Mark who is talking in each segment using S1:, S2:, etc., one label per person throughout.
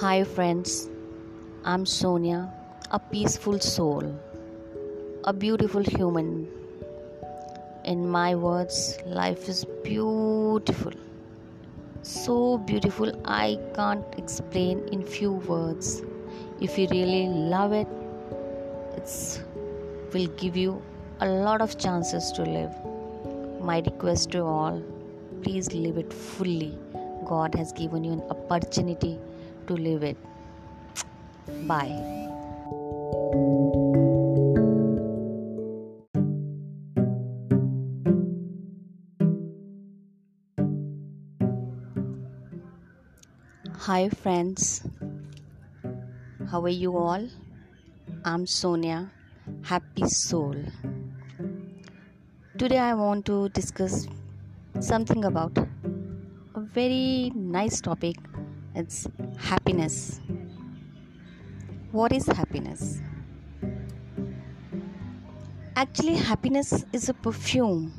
S1: Hi, friends. I'm Sonia, a peaceful soul, a beautiful human. In my words, life is beautiful. So beautiful, I can't explain in few words. If you really love it, it will give you a lot of chances to live. My request to all please live it fully. God has given you an opportunity to live it. Bye. Hi, friends. How are you all? I'm Sonia, happy soul. Today, I want to discuss something about a very nice topic it's happiness. What is happiness? Actually, happiness is a perfume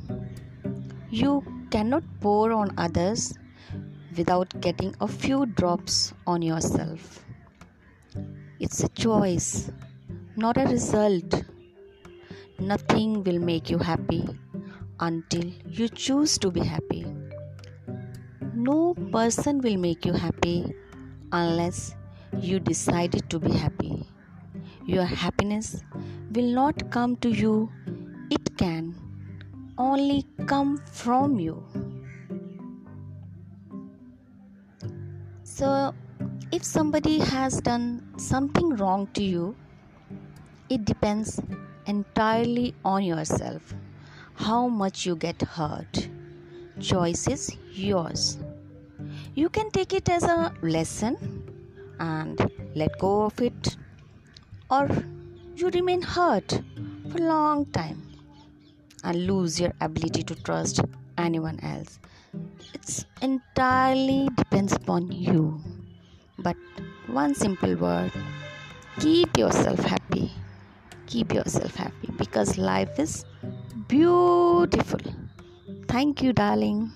S1: you cannot pour on others without getting a few drops on yourself. It's a choice, not a result. Nothing will make you happy until you choose to be happy. No person will make you happy unless you decided to be happy. Your happiness will not come to you, it can only come from you. So, if somebody has done something wrong to you, it depends entirely on yourself how much you get hurt. Choice is yours. You can take it as a lesson and let go of it, or you remain hurt for a long time and lose your ability to trust anyone else. It's entirely depends upon you. But one simple word keep yourself happy. Keep yourself happy because life is beautiful. Thank you, darling.